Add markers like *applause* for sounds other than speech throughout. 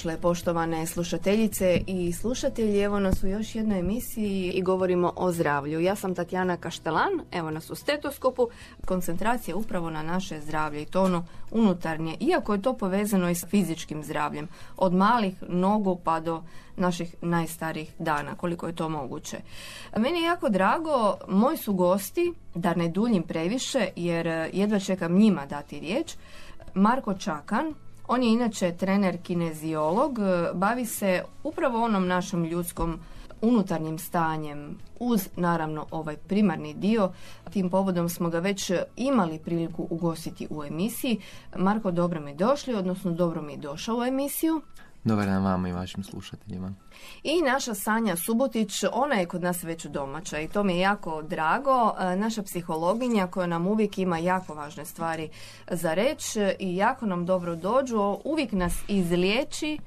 Dobro mi došle, poštovane slušateljice i slušatelji. Evo nas u još jednoj emisiji i govorimo o zdravlju. Ja sam Tatjana Kaštelan, evo nas u stetoskopu. Koncentracija upravo na naše zdravlje i to ono unutarnje, iako je to povezano i s fizičkim zdravljem. Od malih nogu pa do naših najstarijih dana, koliko je to moguće. Meni je jako drago, moji su gosti, da ne duljim previše, jer jedva čekam njima dati riječ, Marko Čakan, on je inače trener kineziolog, e, bavi se upravo onom našom ljudskom unutarnjim stanjem uz naravno ovaj primarni dio. Tim povodom smo ga već imali priliku ugostiti u emisiji. Marko, dobro mi došli, odnosno dobro mi je došao u emisiju. Dobar dan vama i vašim slušateljima. I naša Sanja Subotić, ona je kod nas već domaća i to mi je jako drago. E, Naša psihologinja koja nam uvijek ima jako važne stvari za reći i jako nam dobro dođu. Uvijek nas izliječi,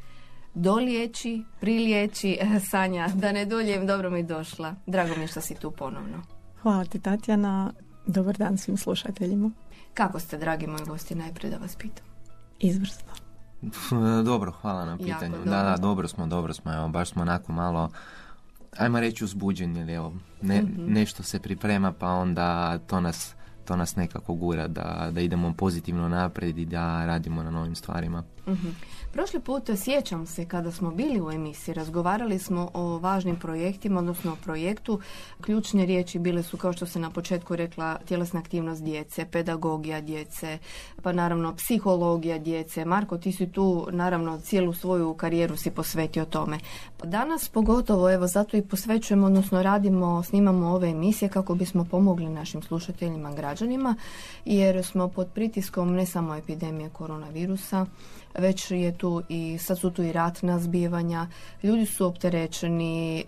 doliječi, priliječi. E, Sanja, da ne duljem, dobro mi došla. Drago mi je što si tu ponovno. Hvala ti Tatjana. Dobar dan svim slušateljima. Kako ste, dragi moji gosti, najprije da vas pitam? Izvrsno. Dobro, hvala na pitanju. Da, da, dobro smo, dobro smo. Evo, baš smo onako malo, ajmo reći uzbuđeni, jer evo, ne, Mhm. nešto se priprema, pa onda to nas, to nas nekako gura da, da idemo pozitivno naprijed i da radimo na novim stvarima. Mhm. Prošli put sjećam se kada smo bili u emisiji, razgovarali smo o važnim projektima, odnosno o projektu. Ključne riječi bile su, kao što se na početku rekla, tjelesna aktivnost djece, pedagogija djece, pa naravno psihologija djece. Marko, ti si tu, naravno, cijelu svoju karijeru si posvetio tome. Danas pogotovo, evo, zato i posvećujemo, odnosno radimo, snimamo ove emisije kako bismo pomogli našim slušateljima, građanima, jer smo pod pritiskom ne samo epidemije koronavirusa, već je tu i sad su tu i ratna zbivanja, ljudi su opterećeni,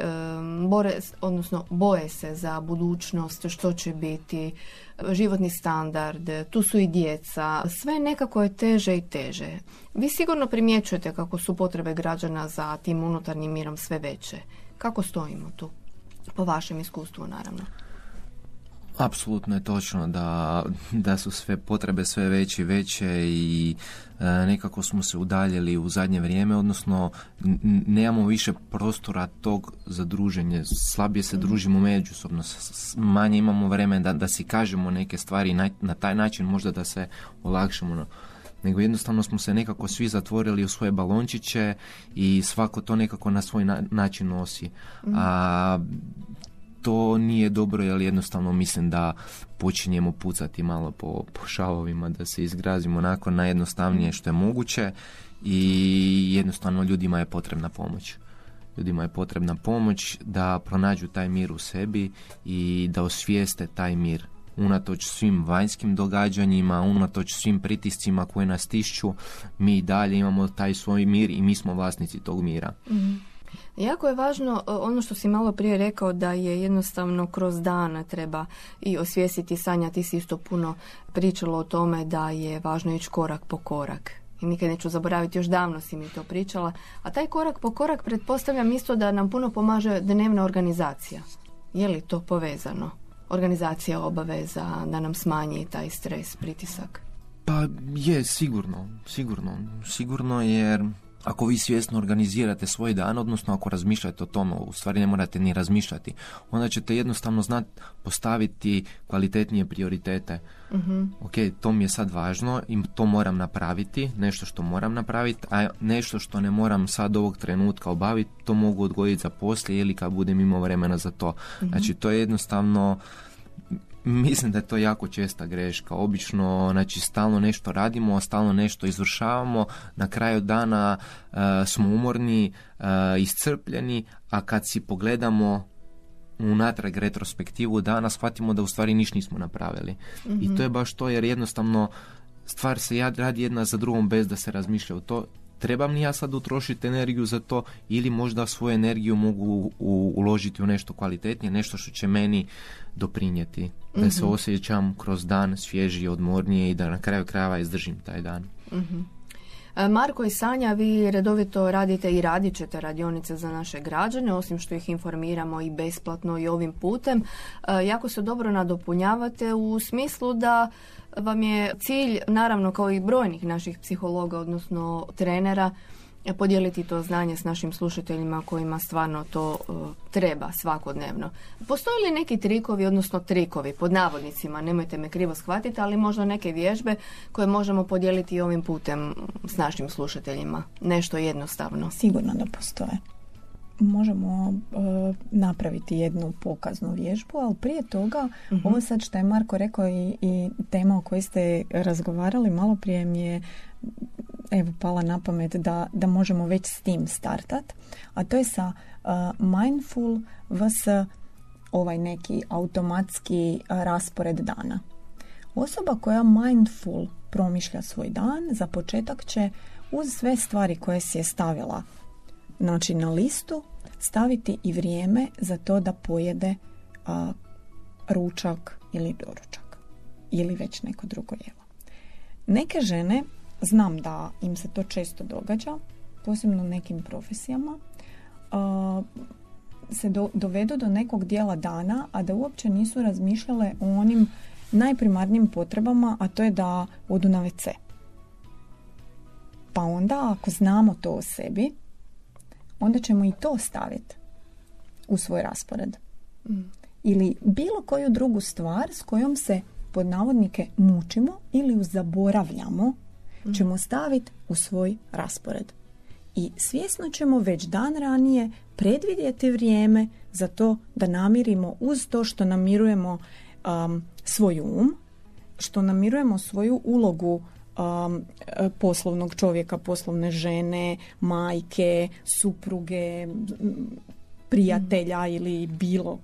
bore, odnosno boje se za budućnost, što će biti, životni standard, tu su i djeca, sve nekako je teže i teže. Vi sigurno primjećujete kako su potrebe građana za tim unutarnjim mirom sve veće. Kako stojimo tu? Po vašem iskustvu, naravno. Apsolutno je točno da, da su sve potrebe sve veće i veće i e, nekako smo se udaljili u zadnje vrijeme, odnosno n- nemamo više prostora tog za druženje, slabije se družimo međusobno, s- s- manje imamo vremena da, da si kažemo neke stvari na, na taj način možda da se olakšamo. no. Nego jednostavno smo se nekako svi zatvorili u svoje balončiće i svako to nekako na svoj na- način nosi. A to nije dobro jer jednostavno mislim da počinjemo pucati malo po, po šavovima, da se izgrazimo onako najjednostavnije što je moguće i jednostavno ljudima je potrebna pomoć. Ljudima je potrebna pomoć da pronađu taj mir u sebi i da osvijeste taj mir unatoč svim vanjskim događanjima, unatoč svim pritiscima koje nas tišću, mi dalje imamo taj svoj mir i mi smo vlasnici tog mira. Jako je važno e, ono što si malo prije rekao da je jednostavno kroz dan treba i osvijestiti Sanja, ti si isto puno pričalo o tome da je važno ići korak po korak. I nikad neću zaboraviti, još davno si mi to pričala. A taj korak po korak pretpostavljam isto da nam puno pomaže dnevna organizacija. Je li to povezano? Organizacija obaveza da nam smanji taj stres, pritisak. Pa je, sigurno, sigurno, sigurno jer ako vi svjesno organizirate svoj dan, odnosno ako razmišljate o tome, u stvari ne morate ni razmišljati, onda ćete jednostavno znati postaviti kvalitetnije prioritete. Ok, to mi je sad važno i to moram napraviti, nešto što moram napraviti, a nešto što ne moram sad ovog trenutka obaviti, to mogu odgoditi za poslije ili kad budem imao vremena za to. Znači, to je jednostavno *laughs* Mislim da je to jako česta greška. Obično, znači, stalno nešto radimo, stalno nešto izvršavamo, na kraju dana e, smo umorni, e, iscrpljeni, a kad si pogledamo unatrag retrospektivu dana, shvatimo da u stvari niš nismo napravili. I to je baš to, jer jednostavno stvar se radi jedna za drugom bez da se razmišlja u to trebam li ja sad utrošiti energiju za to ili možda svoju energiju mogu uložiti u nešto kvalitetnije, nešto što će meni doprinijeti. Da se mhm. osjećam kroz dan svježije, odmornije i da na kraju krajeva izdržim taj dan. Mhm. E, Marko i Sanja, vi redovito radite i radit ćete radionice za naše građane, osim što ih informiramo i besplatno i ovim putem. E, jako se dobro nadopunjavate u smislu da vam je cilj, naravno kao i brojnih naših psihologa, odnosno trenera, podijeliti to znanje s našim slušateljima kojima stvarno to e, treba svakodnevno. Postoje li neki trikovi, odnosno trikovi, pod navodnicima, nemojte me krivo shvatiti, ali možda neke vježbe koje možemo podijeliti ovim putem s našim slušateljima? Nešto jednostavno. Sigurno da postoje. Možemo e, napraviti jednu pokaznu vježbu, ali prije toga, uh ovo sad što je Marko rekao i, i tema o kojoj ste razgovarali malo prije mi je evo pala na pamet da, da možemo već s tim startat, a to je sa uh, mindful vs ovaj neki automatski uh, raspored dana. Osoba koja mindful promišlja svoj dan, za početak će uz sve stvari koje si je stavila znači na listu, staviti i vrijeme za to da pojede uh, ručak ili doručak ili već neko drugo jelo. Neke žene Znam da im se to često događa, posebno u nekim profesijama, se do, dovedu do nekog dijela dana, a da uopće nisu razmišljale o onim najprimarnijim potrebama, a to je da odu na WC. Pa onda, ako znamo to o sebi, onda ćemo i to staviti u svoj raspored. Mm. Ili bilo koju drugu stvar s kojom se pod navodnike mučimo ili zaboravljamo ćemo staviti u svoj raspored. I svjesno ćemo već dan ranije predvidjeti vrijeme za to da namirimo uz to što namirujemo um, svoj um, što namirujemo svoju ulogu um, poslovnog čovjeka, poslovne žene, majke, supruge, prijatelja mm. ili bilo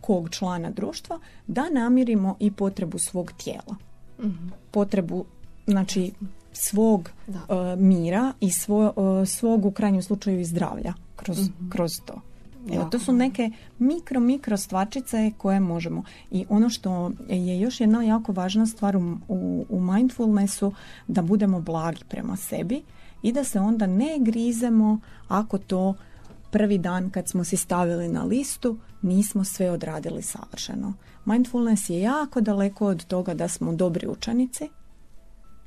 kog člana društva, da namirimo i potrebu svog tijela. mm Potrebu, znači, svog uh, mira i svo, uh, svog u krajnjem slučaju i zdravlja kroz, mhm. kroz to. Evo, to su neke mikro, mikro stvarčice koje možemo. I ono što je još jedna jako važna stvar u, u, mindfulnessu, da budemo blagi prema sebi i da se onda ne grizemo ako to prvi dan kad smo si stavili na listu nismo sve odradili savršeno. Mindfulness je jako daleko od toga da smo dobri učenici,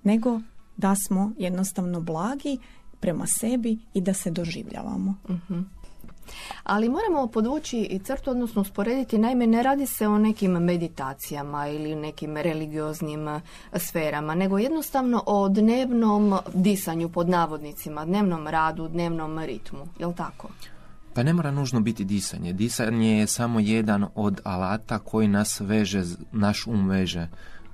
nego da smo jednostavno blagi prema sebi i da se doživljavamo. uh Ali moramo podvući i crtu, odnosno usporediti, naime ne radi se o nekim meditacijama ili nekim religioznim eh, sferama, nego jednostavno o dnevnom disanju pod navodnicima, dnevnom radu, dnevnom ritmu, jel tako? Pa ne mora nužno biti disanje. Disanje je samo jedan od alata koji nas veže, naš um veže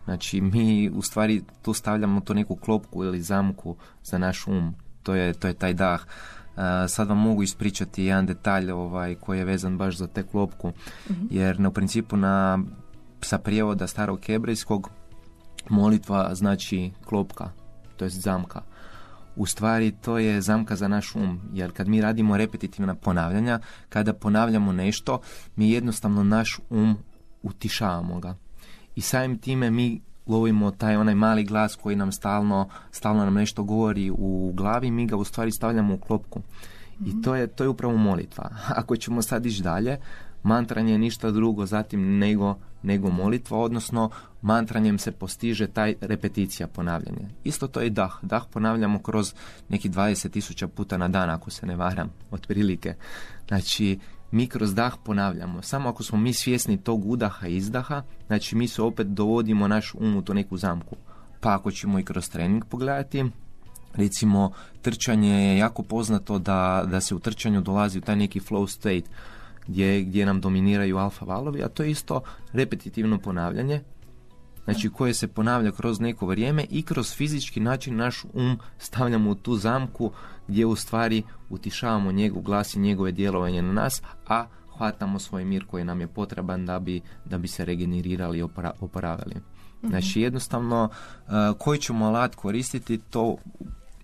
Znači mi u stvari tu stavljamo tu neku klopku ili zamku za naš um. To je, to je taj dah. Sad vam mogu ispričati jedan detalj ovaj, koji je vezan baš za te klopku. Mhm. Jer na principu na, sa prijevoda starog hebrejskog molitva znači klopka, to jest zamka. U stvari to je zamka za naš um, jer kad mi radimo repetitivna ponavljanja, kada ponavljamo nešto, mi jednostavno naš um utišavamo ga i samim time mi lovimo taj onaj mali glas koji nam stalno, stalno nam nešto govori u glavi, mi ga u stvari stavljamo u klopku. I to je, to je upravo molitva. *laughs* Ako ćemo sad ići dalje, mantranje je ništa drugo zatim nego, nego molitva, odnosno mantranjem se postiže taj repeticija ponavljanje. Isto to je dah. Dah ponavljamo kroz neki 20.000 puta na dan, ako se ne varam, otprilike. Znači, mi kroz dah ponavljamo. Samo ako smo mi svjesni tog udaha i izdaha, znači mi se opet dovodimo naš um u to neku zamku. Pa ako ćemo i kroz trening pogledati, recimo trčanje je jako poznato da, da se u trčanju dolazi u taj neki flow state gdje, gdje nam dominiraju alfa valovi, a to je isto repetitivno ponavljanje znači koje se ponavlja kroz neko vrijeme i kroz fizički način naš um stavljamo u tu zamku gdje u stvari utišavamo njegov glas i njegove djelovanje na nas, a hvatamo svoj mir koji nam je potreban da bi, da bi se regenerirali i oporavili. Mhm. Znači jednostavno uh, koji ćemo alat koristiti to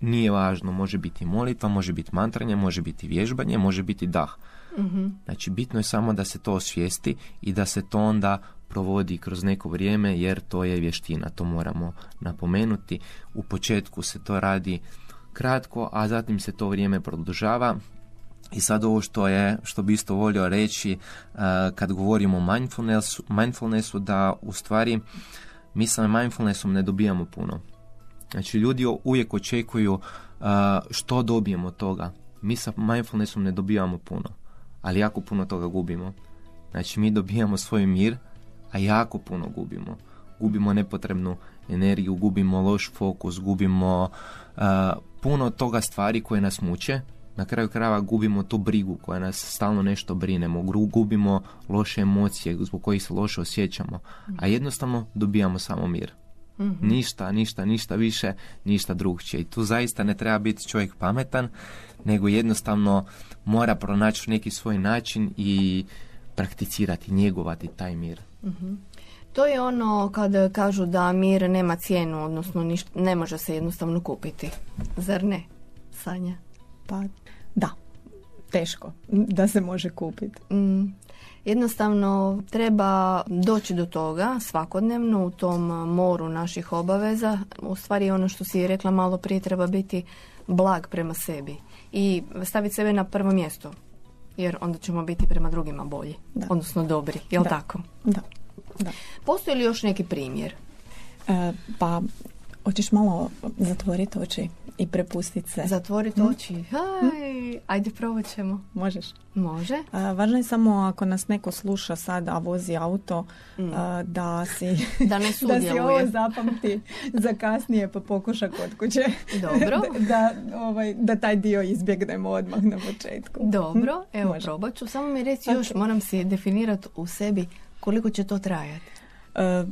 nije važno, može biti molitva, može biti mantranje, može biti vježbanje, može biti dah. Znači bitno je samo da se to osvijesti i da se to onda provodi kroz neko vrijeme jer to je vještina, to moramo napomenuti. U početku se to radi kratko, a zatim se to vrijeme produžava. I sad ovo što je, što bi isto volio reći uh, kad govorimo o mindfulnessu, mindfulnessu da u stvari mi sa mindfulnessom ne dobijamo puno. Znači ljudi uvijek očekuju uh, što dobijemo toga. Mi sa mindfulnessom ne dobijamo puno, ali jako puno toga gubimo. Znači mi dobijamo svoj mir, a jako puno gubimo. Gubimo nepotrebnu energiju, gubimo loš fokus, gubimo uh, puno toga stvari koje nas muče. Na kraju krajeva gubimo tu brigu koja nas stalno nešto brinemo, gubimo loše emocije zbog kojih se loše osjećamo, a jednostavno dobijamo samo mir. Mhm. Ništa, ništa, ništa više, ništa drugčije. I tu zaista ne treba biti čovjek pametan, nego jednostavno mora pronaći neki svoj način i prakticirati, njegovati taj mir. To je ono kad kažu da mir nema cijenu, odnosno ne može se jednostavno kupiti. Zar ne, Sanja? Pa da, teško da se može kupiti. Mm. Jednostavno treba doći do toga svakodnevno u tom moru naših obaveza. U stvari ono što si rekla malo prije treba biti blag prema sebi i staviti sebe na prvo mjesto jer onda ćemo biti prema drugima bolji, da. odnosno dobri, jel da. tako? Da. da. Postoji li još neki primjer? E, pa, hoćeš malo zatvoriti oči i prepustiti se. Zatvoriti hm? oči. Haj, ajde probat ćemo. Možeš. Može. A, važno je samo ako nas neko sluša sad, a vozi auto, mm. da si *laughs* da, ne *laughs* da si ovo zapamti za kasnije pa pokuša kod kuće. Dobro. *laughs* da, ovaj, da taj dio izbjegnemo odmah na početku. Dobro, hm? evo Može. probat ću. Samo mi reći još, moram si definirati u sebi koliko će to trajati. Uh,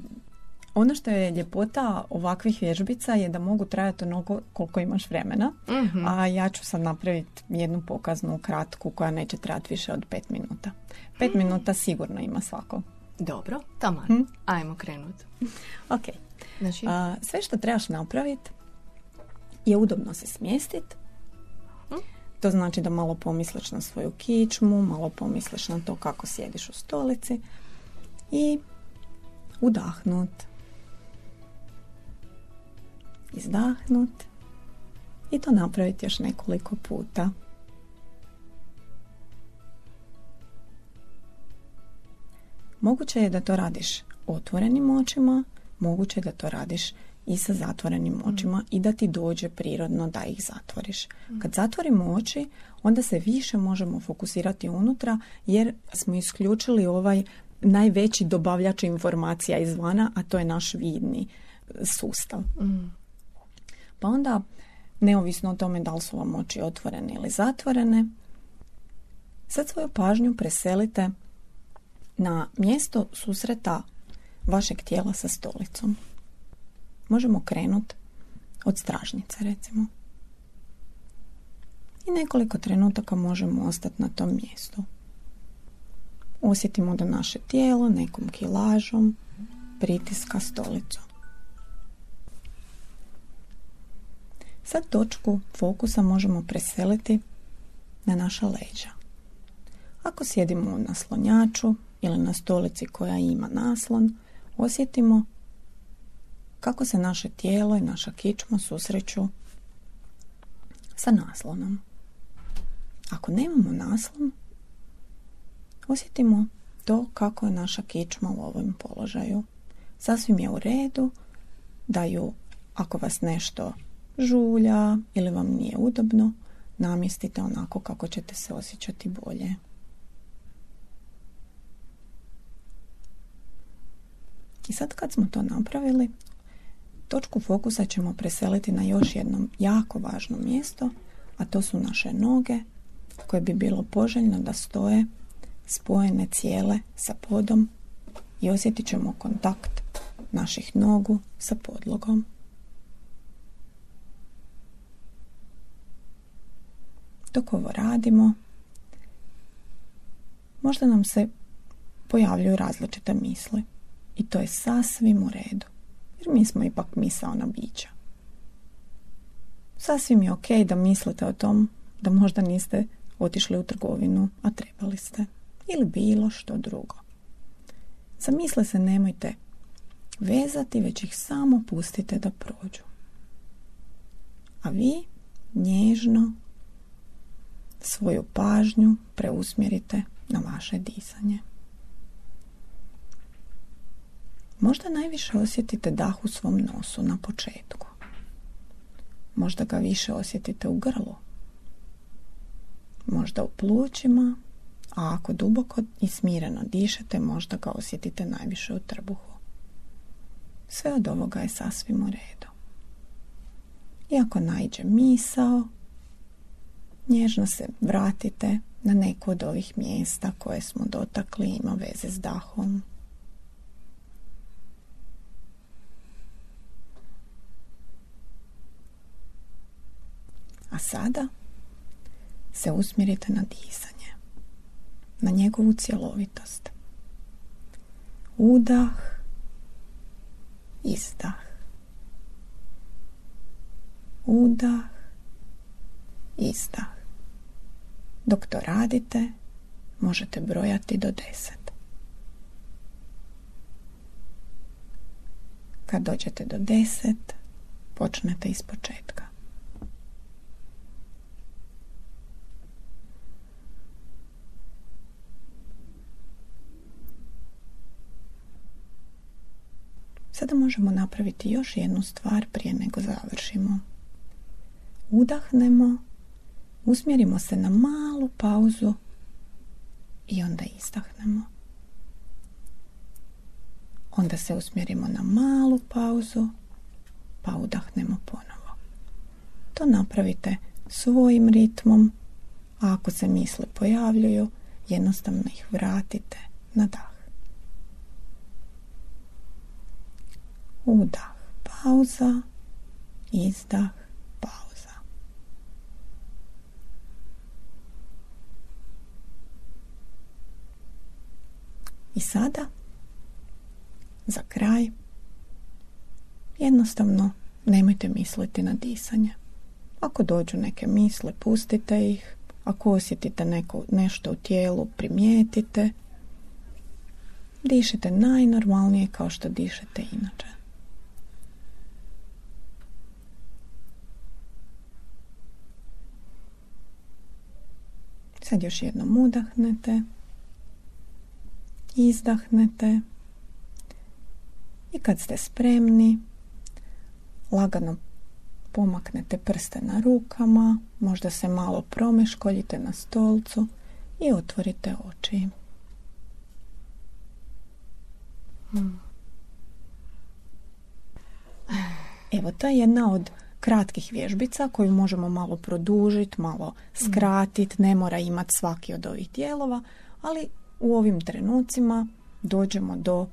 ono što je ljepota ovakvih vježbica je da mogu trajati onoliko koliko imaš vremena, mhm. a ja ću sad napraviti jednu pokaznu kratku koja neće trajati više od pet minuta. Pet mhm. minuta sigurno ima svako. Dobro, taman. Hm? Ajmo krenuti. ok. Znači... sve što trebaš napraviti je udobno se smjestiti. Hm? To znači da malo pomisliš na svoju kičmu, malo pomisliš na to kako sjediš u stolici i udahnut izdahnut i to napraviti još nekoliko puta. Moguće je da to radiš otvorenim očima, moguće je da to radiš i sa zatvorenim očima i da ti dođe prirodno da ih zatvoriš. Kad zatvorimo oči, onda se više možemo fokusirati unutra jer smo isključili ovaj najveći dobavljač informacija izvana, a to je naš vidni sustav. Mm. Pa onda, neovisno o tome da li su vam oči otvorene ili zatvorene, sad svoju pažnju preselite na mjesto susreta vašeg tijela sa stolicom. Možemo krenuti od stražnice, recimo. I nekoliko trenutaka možemo ostati na tom mjestu. Osjetimo da naše tijelo nekom kilažom pritiska stolicu. Sad točku fokusa možemo preseliti na naša leđa. Ako sjedimo na naslonjaču ili na stolici koja ima naslon, osjetimo kako se naše tijelo i naša kičma susreću sa naslonom. Ako nemamo naslon, osjetimo to kako je naša kičma u ovom položaju. Sasvim je u redu da ju, ako vas nešto žulja ili vam nije udobno, namjestite onako kako ćete se osjećati bolje. I sad kad smo to napravili, točku fokusa ćemo preseliti na još jedno jako važno mjesto, a to su naše noge koje bi bilo poželjno da stoje spojene cijele sa podom i osjetit ćemo kontakt naših nogu sa podlogom. Dok ovo radimo, možda nam se pojavljuju različite misli. I to je sasvim u redu. Jer mi smo ipak misaona bića. Sasvim je ok da mislite o tom da možda niste otišli u trgovinu, a trebali ste. Ili bilo što drugo. Zamisle se nemojte vezati, već ih samo pustite da prođu. A vi nježno svoju pažnju preusmjerite na vaše disanje. Možda najviše osjetite dah u svom nosu na početku. Možda ga više osjetite u grlu. Možda u plućima, a ako duboko i smireno dišete, možda ga osjetite najviše u trbuhu. Sve od ovoga je sasvim u redu. I ako najđe misao, nježno se vratite na neko od ovih mjesta koje smo dotakli, ima veze s dahom. A sada se usmjerite na disanje, na njegovu cjelovitost. Udah, izdah. Udah, izdah. Dok to radite, možete brojati do deset. Kad dođete do deset, počnete iz početka. Sada možemo napraviti još jednu stvar prije nego završimo. Udahnemo, usmjerimo se na malu pauzu i onda izdahnemo. Onda se usmjerimo na malu pauzu pa udahnemo ponovo. To napravite svojim ritmom, a ako se misle pojavljuju, jednostavno ih vratite na dah. Udah, pauza, izdah, pauza. I sada, za kraj, jednostavno nemojte misliti na disanje. Ako dođu neke misle, pustite ih. Ako osjetite neko, nešto u tijelu, primijetite. Dišite najnormalnije kao što dišete inače. Sad još jednom udahnete, izdahnete i kad ste spremni, lagano pomaknete prste na rukama, možda se malo promeškoljite na stolcu i otvorite oči. Evo, to je jedna od kratkih vježbica koju možemo malo produžiti, malo skratiti, ne mora imati svaki od ovih dijelova, ali u ovim trenucima dođemo do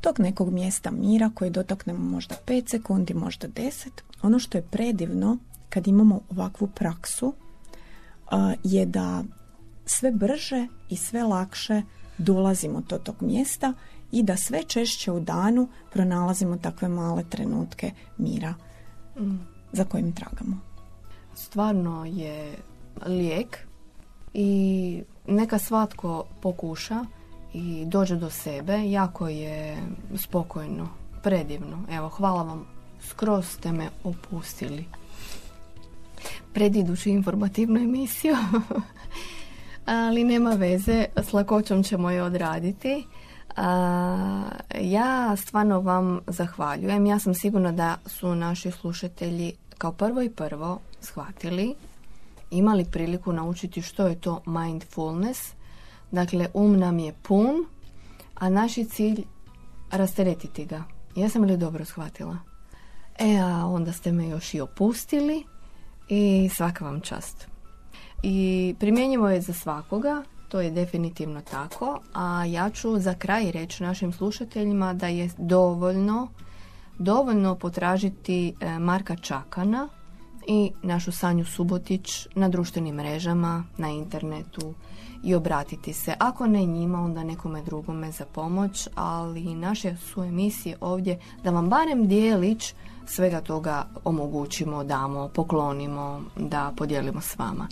tog nekog mjesta mira koji dotaknemo možda 5 sekundi, možda 10. Ono što je predivno kad imamo ovakvu praksu je da sve brže i sve lakše dolazimo do tog mjesta i da sve češće u danu pronalazimo takve male trenutke mira za kojim tragamo. Stvarno je lijek i neka svatko pokuša i dođe do sebe. Jako je spokojno, predivno. Evo, hvala vam. Skroz ste me opustili. Pred iduću informativnu emisiju. *laughs* Ali nema veze, s lakoćom ćemo je odraditi. Ja stvarno vam zahvaljujem. Ja sam sigurna da su naši slušatelji kao prvo i prvo shvatili, imali priliku naučiti što je to mindfulness. Dakle, um nam je pun, a naš je cilj rasteretiti ga. Ja sam li dobro shvatila? E, a onda ste me još i opustili i svaka vam čast. I primjenjivo je za svakoga to je definitivno tako, a ja ću za kraj reći našim slušateljima da je dovoljno dovoljno potražiti e, Marka Čakana i našu Sanju Subotić na društvenim mrežama, na internetu i obratiti se. Ako ne njima, onda nekome drugome za pomoć, ali naše su emisije ovdje da vam barem dijelić svega toga omogućimo, damo, poklonimo, da podijelimo s vama.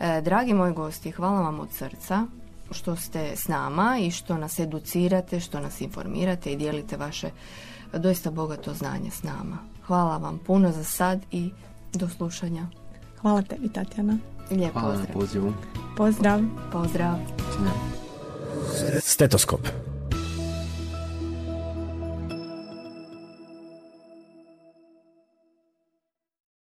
E, dragi moji gosti, hvala vam od srca što ste s nama i što nas educirate, što nas informirate i dijelite vaše doista bogato znanje s nama. Hvala vam puno za sad i do slušanja. Hvala tebi, Tatjana. Lijep Hvala na pozdrav. pozivu. Pozdrav. Pozdrav. Stetoskop.